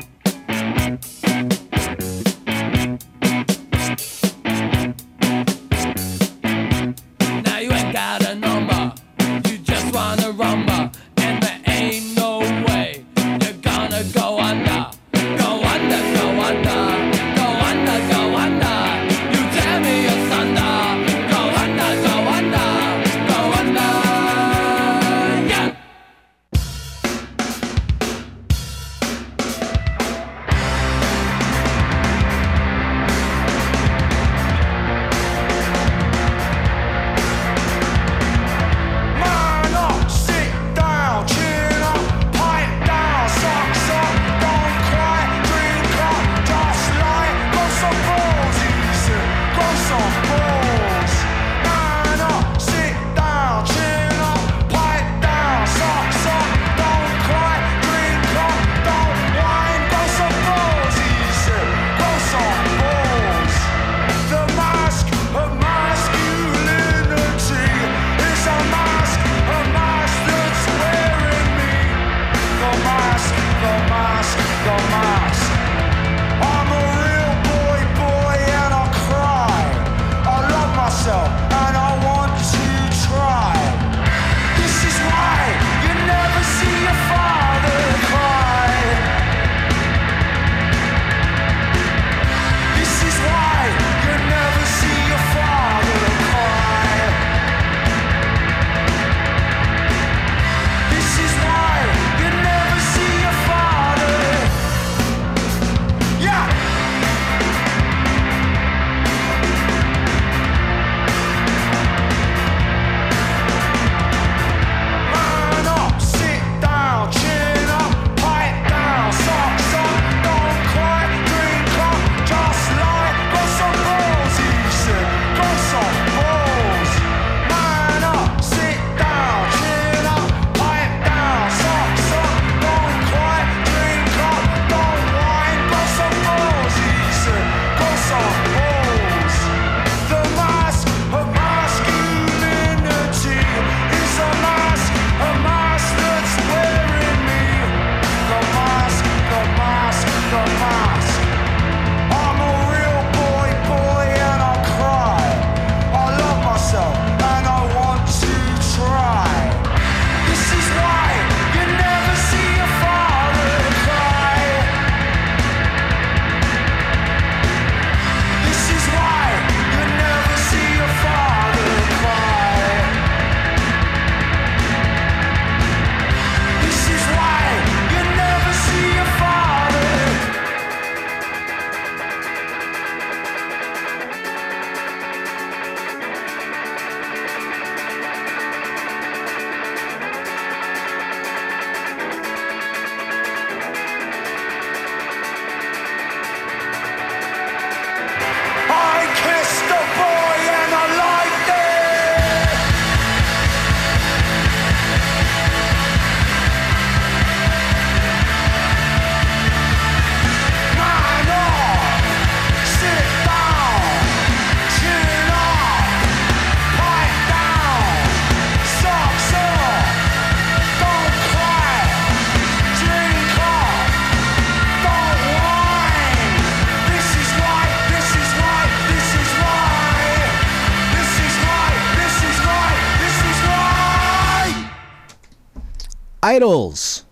IDLES.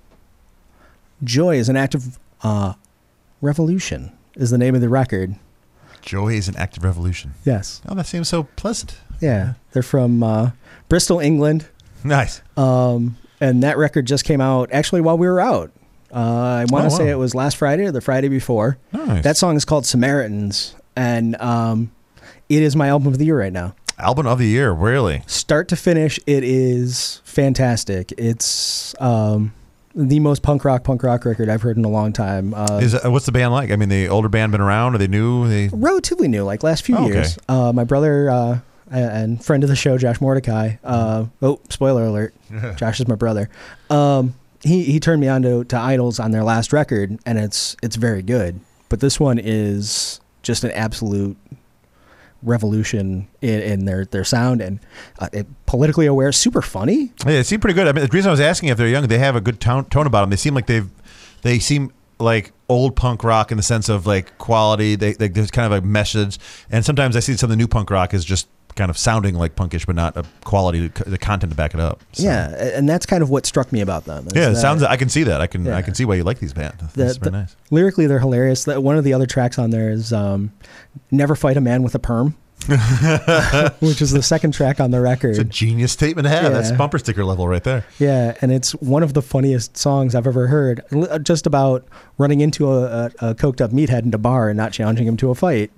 Joy is an active uh, revolution is the name of the record. Joy is an act of revolution. Yes. Oh, that seems so pleasant. Yeah. They're from uh, Bristol, England. Nice. Um, and that record just came out actually while we were out. Uh, I want Oh, to say wow. it was last Friday or the Friday before. Nice. That song is called Samaritans, and um, it is my album of the year right now. Album of the year, really. Start to finish, it is fantastic. It's um, the most punk rock punk rock record I've heard in a long time. Uh, Is uh, what's the band like? I mean, the older band been around? Are they new? They relatively new, like last few Oh, okay. years. Uh, my brother uh, and friend of the show, Josh Mordecai. Uh, oh, spoiler alert! Josh is my brother. Um, he he turned me on to, to IDLES on their last record, and it's it's very good. But this one is just an absolute revolution in, in their their sound and uh, it, politically aware, super funny. Yeah, they seem pretty good. I mean, the reason I was asking if they're young, they have a good tone, tone about them. They seem like they've, they seem like old punk rock in the sense of like quality. They, they there's kind of a message, and sometimes I see some of the new punk rock is just kind of sounding like punkish, but not a quality, the content to back it up. So- Yeah, and that's kind of what struck me about them. yeah. It that- sounds. I can see that. I can. Yeah. I can see why you like these bands. the- very the- nice. Lyrically, they're hilarious. One of the other tracks on there is um, "Never Fight a Man with a Perm," which is the second track on the record. It's a genius statement to have. That's bumper sticker level right there. Yeah, and it's one of the funniest songs I've ever heard. Just about running into a, a, a coked up meathead in a bar and not challenging him to a fight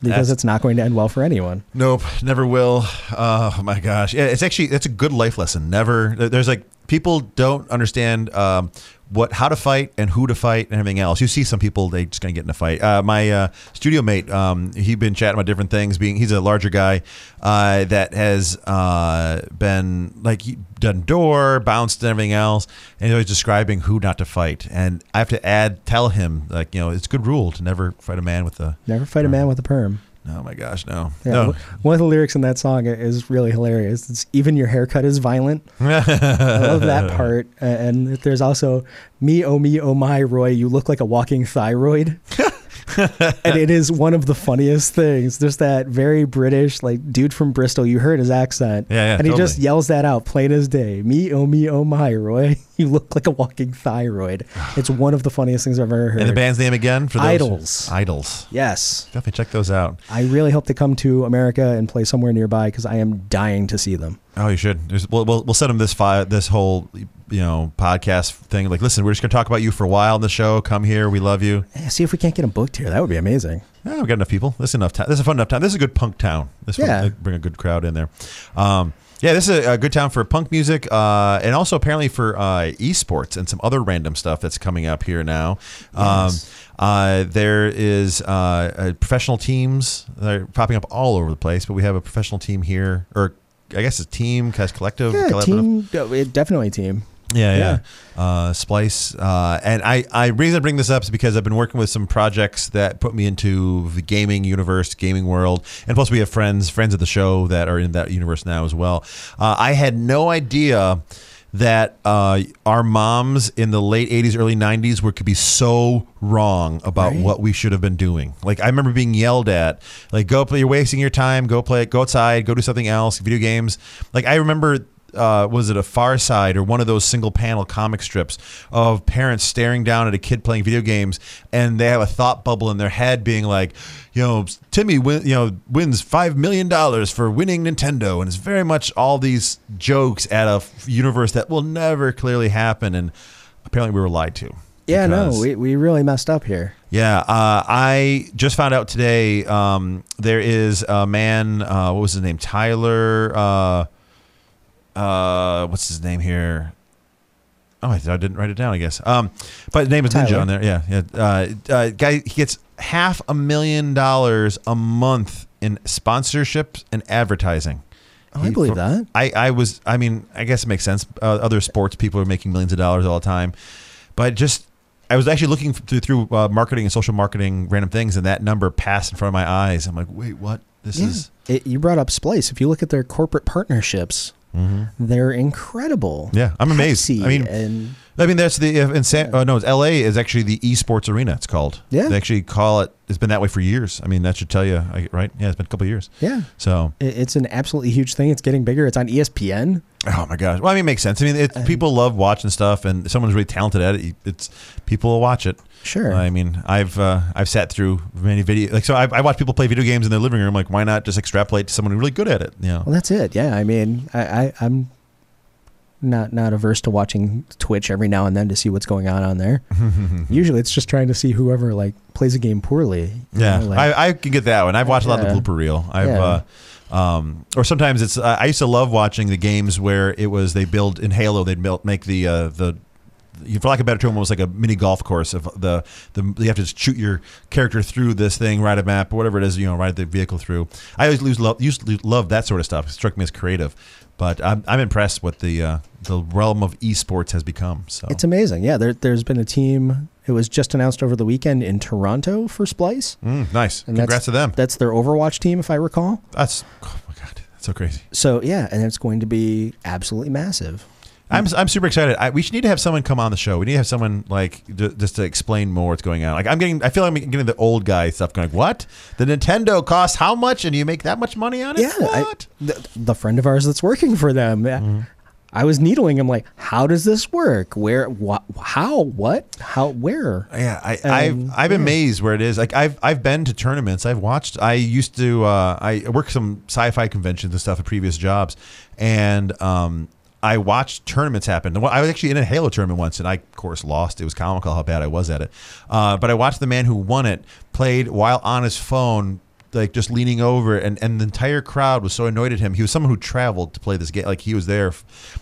because That's- it's not going to end well for anyone. Nope, never will. Uh, oh my gosh, yeah, it's actually it's a good life lesson. Never. There's like people don't understand um, what how to fight and who to fight and everything else. You see some people they just gonna get in a fight. Uh, my uh, studio mate, um, he'd been chatting about different things. Being he's a larger guy uh, that has uh, been like done door bounced and everything else, and he was describing who not to fight. And I have to add tell him like you know it's a good rule to never fight a man with a. Never fight a man with a perm. Oh my gosh, no, Yeah, no. One of the lyrics in that song is really hilarious. It's even your haircut is violent. I love that part. And there's also me, oh me, oh my, Roy, you look like a walking thyroid. and it is one of the funniest things. There's that very British, like dude from Bristol. You heard his accent, Yeah, yeah, and he just yells that out plain as day. Me, oh me, oh my, Roy, you look like a walking thyroid. It's one of the funniest things I've ever heard. And the band's name again for those IDLES. IDLES. yes, Definitely check those out. I really hope they come to America and play somewhere nearby because I am dying to see them. Oh, you should. We'll, we'll we'll send them this file, this whole you know podcast thing. Like, listen, we're just gonna talk about you for a while on the show. Come here, we love you. Eh, See if we can't get them booked here. That would be amazing. Yeah, we got enough people. This is enough time. This is a fun enough time. This is a good punk town. This Yeah. will bring a good crowd in there. Um, yeah, this is a, a good town for punk music, uh, and also apparently for uh, esports and some other random stuff that's coming up here now. Yes. Um, uh, there is uh, uh, professional teams that are popping up all over the place, but we have a professional team here, or I guess a team, cast collective, Yeah, collaborative. team, uh, it- definitely team. Yeah, Yeah. yeah. Uh, Splyce. Uh, and I, I reason I bring this up is because I've been working with some projects that put me into the gaming universe, gaming world, and plus we have friends, friends of the show that are in that universe now as well. Uh, I had no idea that uh, our moms in the late 80s early 90s were could be so wrong about Right. what we should have been doing like i remember being yelled at like go play you're wasting your time go play it, go outside go do something else video games like i remember uh, was it a Far Side or one of those single panel comic strips of parents staring down at a kid playing video games, and they have a thought bubble in their head, being like, you know, Timmy, win, you know, wins five million dollars for winning Nintendo, and it's very much all these jokes at a f- universe that will never clearly happen, and apparently we were lied to. Yeah, no, we, we really messed up here. yeah, uh, I just found out today. Um, there is a man. Uh, what was his name? Tyler. Uh, uh, what's his name here? Oh, I, I didn't write it down. I guess. Um, but the name is Ninja on there. Yeah, yeah. Uh, uh, guy, he gets half a million dollars a month in sponsorships and advertising. Oh, I believe that. I, I was. I mean, I guess it makes sense. Uh, other sports people are making millions of dollars all the time, but just I was actually looking through through uh, marketing and social marketing, random things, and that number passed in front of my eyes. I'm like, wait, what? This Yeah. is It, you brought up Splyce. If you look at their corporate partnerships, they're incredible. Mm-hmm. Yeah, I'm amazed. I mean, and I mean, that's the in San. Oh no, it's L.A. is actually the esports arena. It's called. Yeah. they actually call it. It's been that way for years. I mean, that should tell you, right? Yeah, it's been a couple of years. Yeah. So, It's an absolutely huge thing. It's getting bigger. It's on ESPN. oh my gosh. Well, I mean, it makes sense. I mean, it, people love watching stuff, and someone's really talented at it. It's people will watch it. Sure. I mean, I've uh, I've sat through many video like so. I, I watch people play video games in their living room. Like, why not just extrapolate to someone who's really good at it? You know. Well, that's it. Yeah, I mean, I, I I'm not not averse to watching Twitch every now and then to see what's going on on there. Usually, it's just trying to see whoever like plays a game poorly. Yeah, know, like- I, I can get that one. I've watched a lot of the blooper reel. I've, Yeah. uh, um, or sometimes it's. Uh, I used to love watching the games where it was they build in Halo. They'd build, make the uh, the. For lack of a better term, it was like a mini golf course of the the you have to just shoot your character through this thing, ride a map, or whatever it is, you know, ride the vehicle through. I always lose, love, used to love that sort of stuff. It struck me as creative, but I'm, I'm impressed what the uh, the realm of esports has become. So It's amazing. Yeah, there, there's been a team. It was just announced over the weekend in Toronto for Splyce. Mm, nice. And Congrats to them. That's their Overwatch team, if I recall. That's oh my god, that's so crazy. So yeah, and it's going to be absolutely massive. I'm, I'm super excited. I, we should need to have someone come on the show. We need to have someone like j- just to explain more what's going on. Like I'm getting, I feel like I'm getting the old guy stuff going. What the Nintendo costs how much, and you make that much money on it? Yeah, I- the, the friend of ours that's working for them. Mm-hmm. I was needling him like, how does this work? Where? What? How? What? How? Where? yeah, I, I've I've yeah. amazed where it is. Like I've I've been to tournaments. I've watched. I used to. Uh, I worked some sci-fi conventions and stuff at previous jobs, and um, I watched tournaments happen. I was actually in a Halo tournament once, and I of course lost. It was comical how bad I was at it. Uh, but I watched the man who won it played while on his phone. Like just leaning over, and, and the entire crowd was so annoyed at him. He was someone who traveled to play this game, like he was there,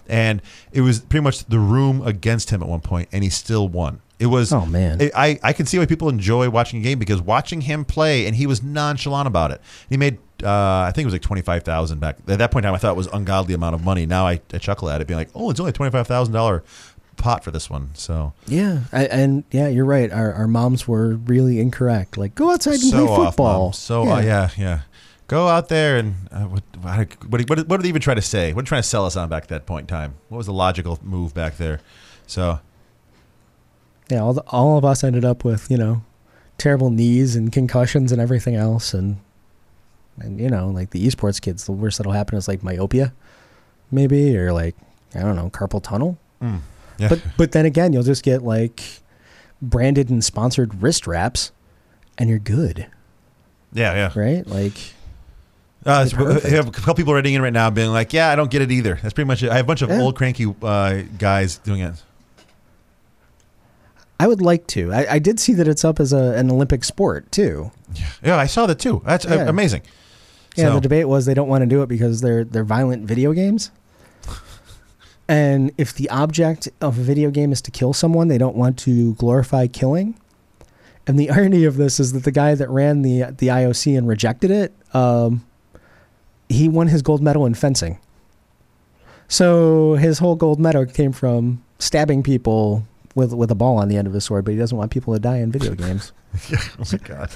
and it was pretty much the room against him at one point, and he still won. It was Oh, man. it- I, I can see why people enjoy watching a game because watching him play and he was nonchalant about it. He made uh, I think it was like twenty five thousand back at that point in time. I thought it was ungodly amount of money. Now I, I chuckle at it, being like, oh, it's only twenty five thousand dollar pot for this one. So Yeah, I, and yeah, you're right. Our, our moms were really incorrect. Like, go outside and so play football. Mom. So yeah. Uh, yeah, yeah. Go out there and uh, what, what, what, what, did they even try to say? What did they try to sell us on back at that point in time? What was the logical move back there? So yeah. All, the, all of us ended up with you know terrible knees and concussions and everything else, and and you know like the esports kids, the worst that'll happen is like myopia, maybe, or like I don't know carpal tunnel. mm, yeah. But but then again, you'll just get like branded and sponsored wrist wraps, and you're good, yeah, yeah. right? Like. Uh. I have a couple people writing in right now, being like, "Yeah, I don't get it either." That's pretty much it. I have a bunch of Yeah. old cranky uh, guys doing it. I would like to. I, I did see that it's up as a, an Olympic sport too. Yeah, I saw that too. That's uh, Yeah. amazing. Yeah, So- the debate was they don't want to do it because they're they're violent video games. And if the object of a video game is to kill someone, they don't want to glorify killing. And the irony of this is that the guy that ran the the IOC and rejected it, um, he won his gold medal in fencing. So his whole gold medal came from stabbing people with with a ball on the end of his sword, but he doesn't want people to die in video games. oh my god.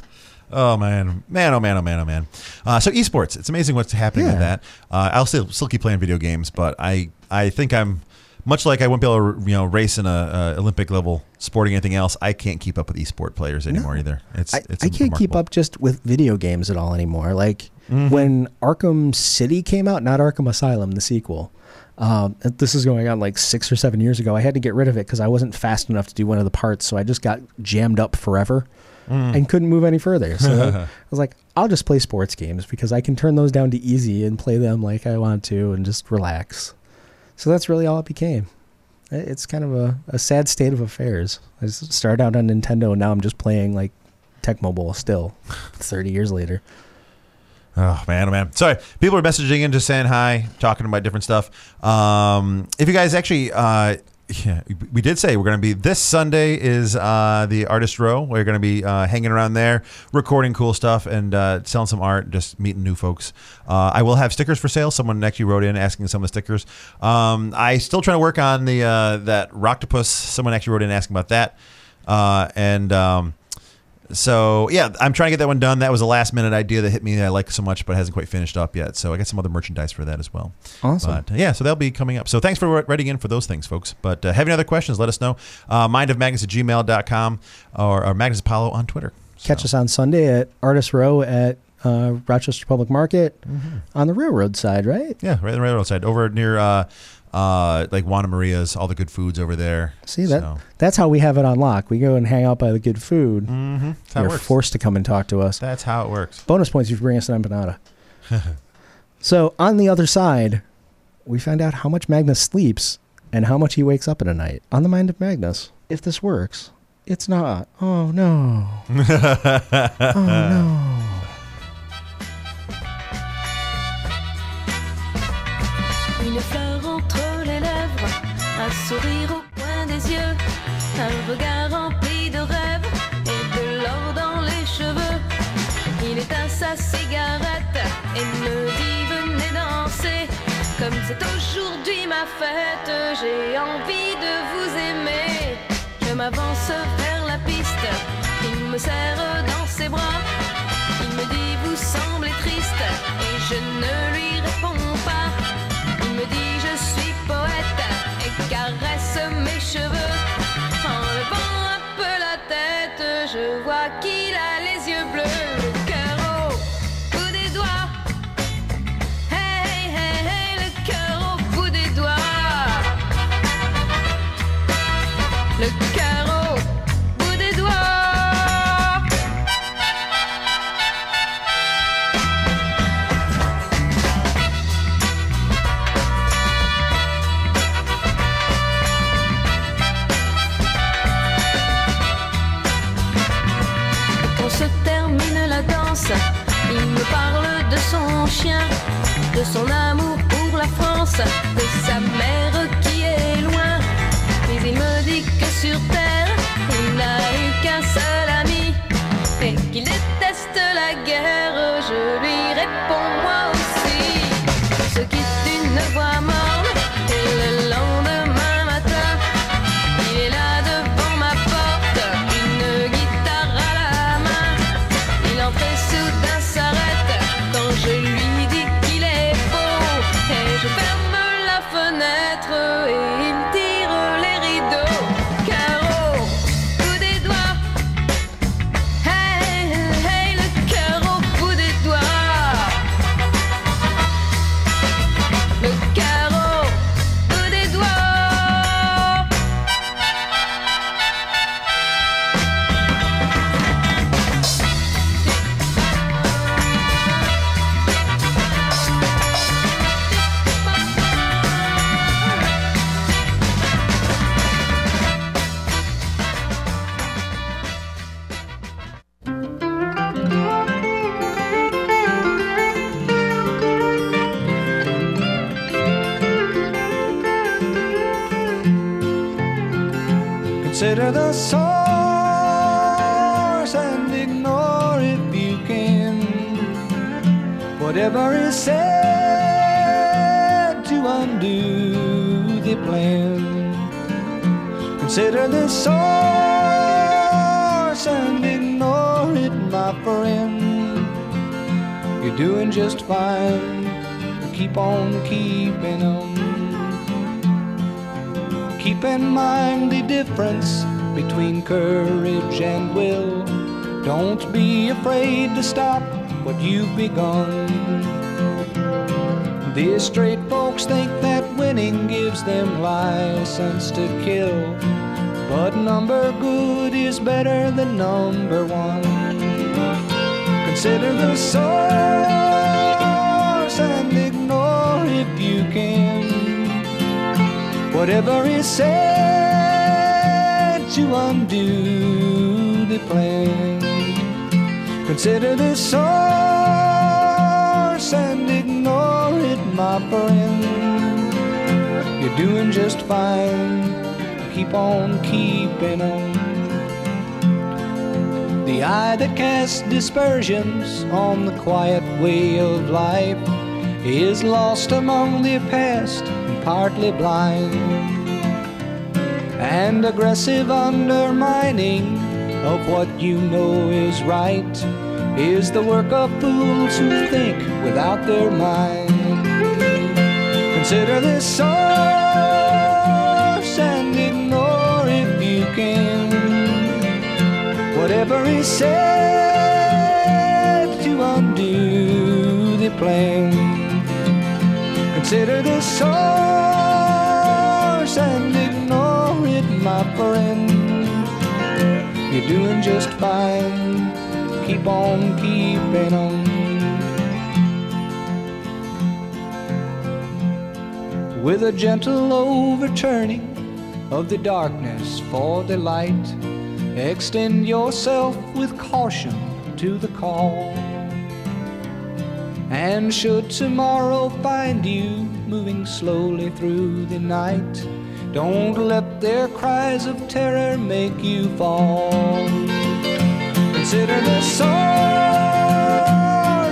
Oh man, man, oh man, oh man, oh man. Uh, so esports, it's amazing what's happening with that. Uh, I'll still still keep playing video games, but I I think I'm much like I won't be able to you know race in a, a Olympic level sporting anything else. I can't keep up with esport players anymore No. either. It's I, it's I can't keep up just with video games at all anymore. Like Mhm. when Arkham City came out, not Arkham Asylum, the sequel. Um, this is going on like six or seven years ago. I had to get rid of it because I wasn't fast enough to do one of the parts, so I just got jammed up forever Mm. and couldn't move any further. So I was like, I'll just play sports games because I can turn those down to easy and play them like I want to and just relax. So that's really all it became. It's kind of a, a sad state of affairs. I started out on Nintendo and now I'm just playing like Tecmo Bowl still, 30 years later. Oh man, oh man. Sorry, people are messaging in, just saying hi, talking about different stuff. Um, if you guys actually, uh, yeah, we did say we're going to be this Sunday is uh, the artist row. We're going to be uh, hanging around there, recording cool stuff and uh, selling some art, just meeting new folks. Uh, I will have stickers for sale. Someone actually wrote in asking some of the stickers. Um, I still trying to work on the uh, that Roctopus. Someone actually wrote in asking about that, uh, and. Um, So yeah, I'm trying to get that one done. That was a last minute idea that hit me that I like so much, but hasn't quite finished up yet. So I got some other merchandise for that as well. Awesome. But yeah, so that'll be coming up. So thanks for writing in for those things, folks. But uh, have any other questions? Let us know. Uh, mindofmagnus at gmail.com or, or Magnus Apollo on Twitter. Catch us on Sunday at Artist Row at uh, Rochester Public Market on the railroad side, right? Yeah, right on the railroad side, over near uh, uh, like Juana Maria's, all the good foods over there. See that? So, That's how we have it on lock. We go and hang out by the good food. mhm, it You're works. forced to come and talk to us. That's how it works. Bonus points if you bring us an empanada. so on the other side, we find out how much Magnus sleeps and how much he wakes up in a night. On the mind of Magnus, if this works, it's not. Oh no. oh no. Une fleur entre les lèvres, un sourire au coin des yeux, un regard rempli de rêves et de l'or dans les cheveux. Il éteint sa cigarette et me dit venez danser. Comme c'est aujourd'hui ma fête, j'ai envie de vous aimer. Je m'avance vers la piste, il me serre dans ses bras. Il me dit vous semblez triste et je ne lui réponds poète et caresse mes cheveux. En levant un peu la tête, je vois de son amour pour la France, afraid to stop what you've begun. These straight folks think that winning gives them license to kill. But number good is better than number one. Consider the source and ignore if you can whatever is said to undo the plan. Consider this source and ignore it, my friend. You're doing just fine. Keep on keeping on. The eye that casts dispersions on the quiet way of life is lost among the past and partly blind. And aggressive undermining of what you know is right is the work of fools who think without their mind. Consider this source and ignore if you can whatever is said to undo the plan. Consider this source and ignore it, my friend. You're doing just fine. Keep on keeping on. With a gentle overturning of the darkness for the light, extend yourself with caution to the call. And should tomorrow find you moving slowly through the night, don't let their cries of terror make you fall. Consider the source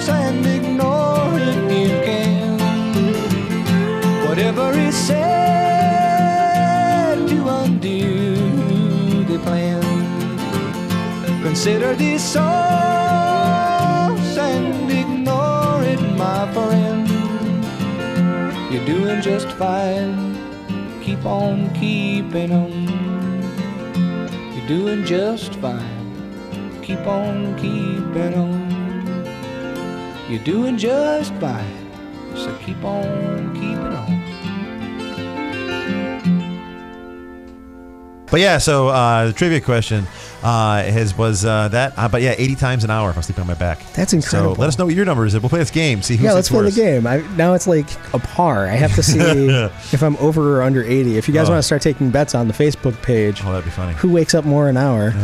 and ignore if you can. Whatever is said to undo the plan. Consider the source and ignore it, my friend. You're doing just fine. Keep on keeping on. You're doing just fine. Keep on keeping on. You're doing just fine. So keep on. But yeah, so uh, the trivia question uh, his was uh, that. Uh, but yeah, 80 times an hour if I'm sleeping on my back. That's incredible. So let us know what your number is. We'll play this game. See who yeah, let's play worse. the game. I, now it's like a par. I have to see if I'm over or under 80. If you guys Oh. want to start taking bets on the Facebook page, Oh, that'd be funny. who wakes up more an hour?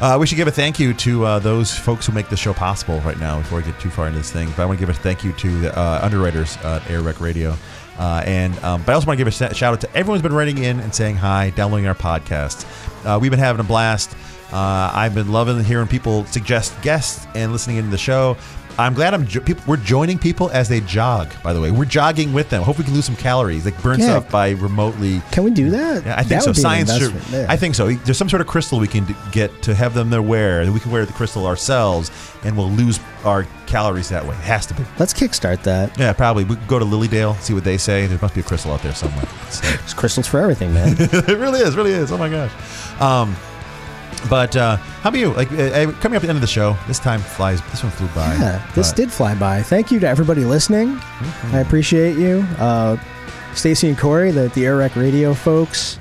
Uh, we should give a thank you to uh, those folks who make the show possible right now before we get too far into this thing. But I want to give a thank you to the uh, underwriters at Air Rec Radio. Uh, and um, but I also want to give a shout out to everyone who's been writing in and saying hi, downloading our podcast. Uh, we've been having a blast. Uh, I've been loving hearing people suggest guests and listening into the show. I'm glad I'm jo- people, we're joining people as they jog. By the way, we're jogging with them. Hope we can lose some calories, like burn Yeah. stuff by remotely Can we do that? yeah, I think That so. would be an Science, should, investment, yeah. I think so. There's some sort of crystal we can d- get to have them there wear. We can wear the crystal ourselves, and we'll lose our calories that way. It has to be. Let's kickstart that. Yeah, probably. We could go to Lily Dale, see what they say. There must be a crystal out there somewhere. So- There's crystals for everything, man. it really is, really is. Oh my gosh. Um, but uh, how about you? Like uh, coming up at the end of the show, this time flies. This one flew by. Yeah, this But- did fly by. Thank you to everybody listening. Mm-hmm. I appreciate you. Uh, Stacy and Corey, the, the Air Rec Radio folks.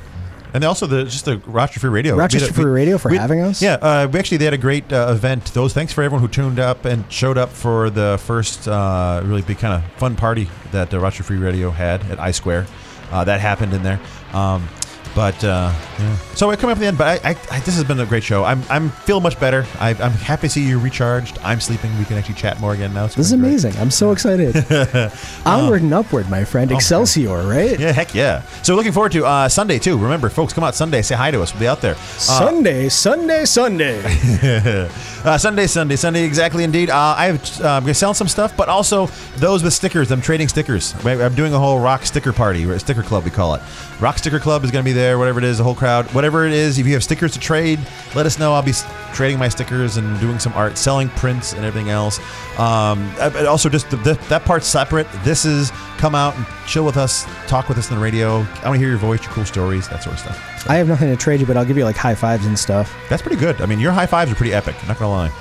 And also the just the Rochester Free Radio. Rochester a- Free we- Radio for we- having us. Yeah, uh, we actually they had a great uh, event. Those thanks for everyone who tuned up and showed up for the first uh, really big kind of fun party that uh, Rochester Free Radio had at I Square. Uh, that happened in there. Um, but uh, yeah. so we're coming up at the end. But I, I, I, this has been a great show. I'm I'm feeling much better. I, I'm happy to see you recharged. I'm sleeping. We can actually chat more again now. It's This is great. amazing. I'm so excited. Onward and upward, my friend. Excelsior, right? Yeah, heck yeah. So looking forward to uh, Sunday too. Remember, folks, come out Sunday. Say hi to us. We'll be out there. Uh, Sunday, Sunday, Sunday. Uh, Sunday, Sunday, Sunday, exactly indeed. Uh, I have, uh, I'm going to sell some stuff, but also those with stickers. I'm trading stickers. I'm doing a whole rock sticker party, or sticker club, we call it. Rock Sticker Club is going to be there, whatever it is, the whole crowd. Whatever it is, if you have stickers to trade, let us know. I'll be trading my stickers and doing some art, selling prints and everything else. Um, uh, but also, just the, the, that part's separate. This is come out and chill with us, talk with us on the radio. I want to hear your voice, your cool stories, that sort of stuff. I have nothing to trade you, but I'll give you like high fives and stuff. That's pretty good. I mean, your high fives are pretty epic. I'm Not to lie.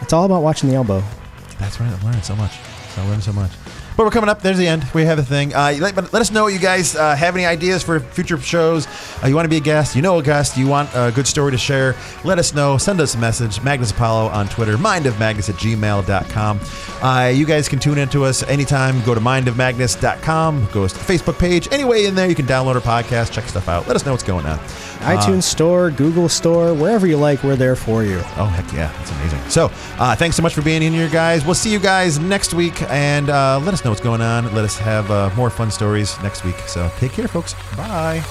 It's all about watching the elbow. That's right. I'm learning so much. I'm learning so much. But we're coming up. There's the end. We have the thing. Uh, let, let us know you guys uh, have any ideas for future shows. Uh, you want to be a guest? You know a guest? You want a good story to share? Let us know. Send us a message. Magnus Apollo on Twitter. Mindofmagnus at gmail.com. Uh, you guys can tune into us anytime. Go to mindofmagnus.com. Go to the Facebook page. Anyway, in there you can download our podcast, check stuff out. Let us know what's going on. iTunes Store, Google Store, wherever you like, we're there for you. Oh heck yeah, that's amazing. So uh, thanks so much for being in here, guys. We'll see you guys next week, and uh, let us know what's going on. Let us have uh, more fun stories next week. So take care, folks. Bye.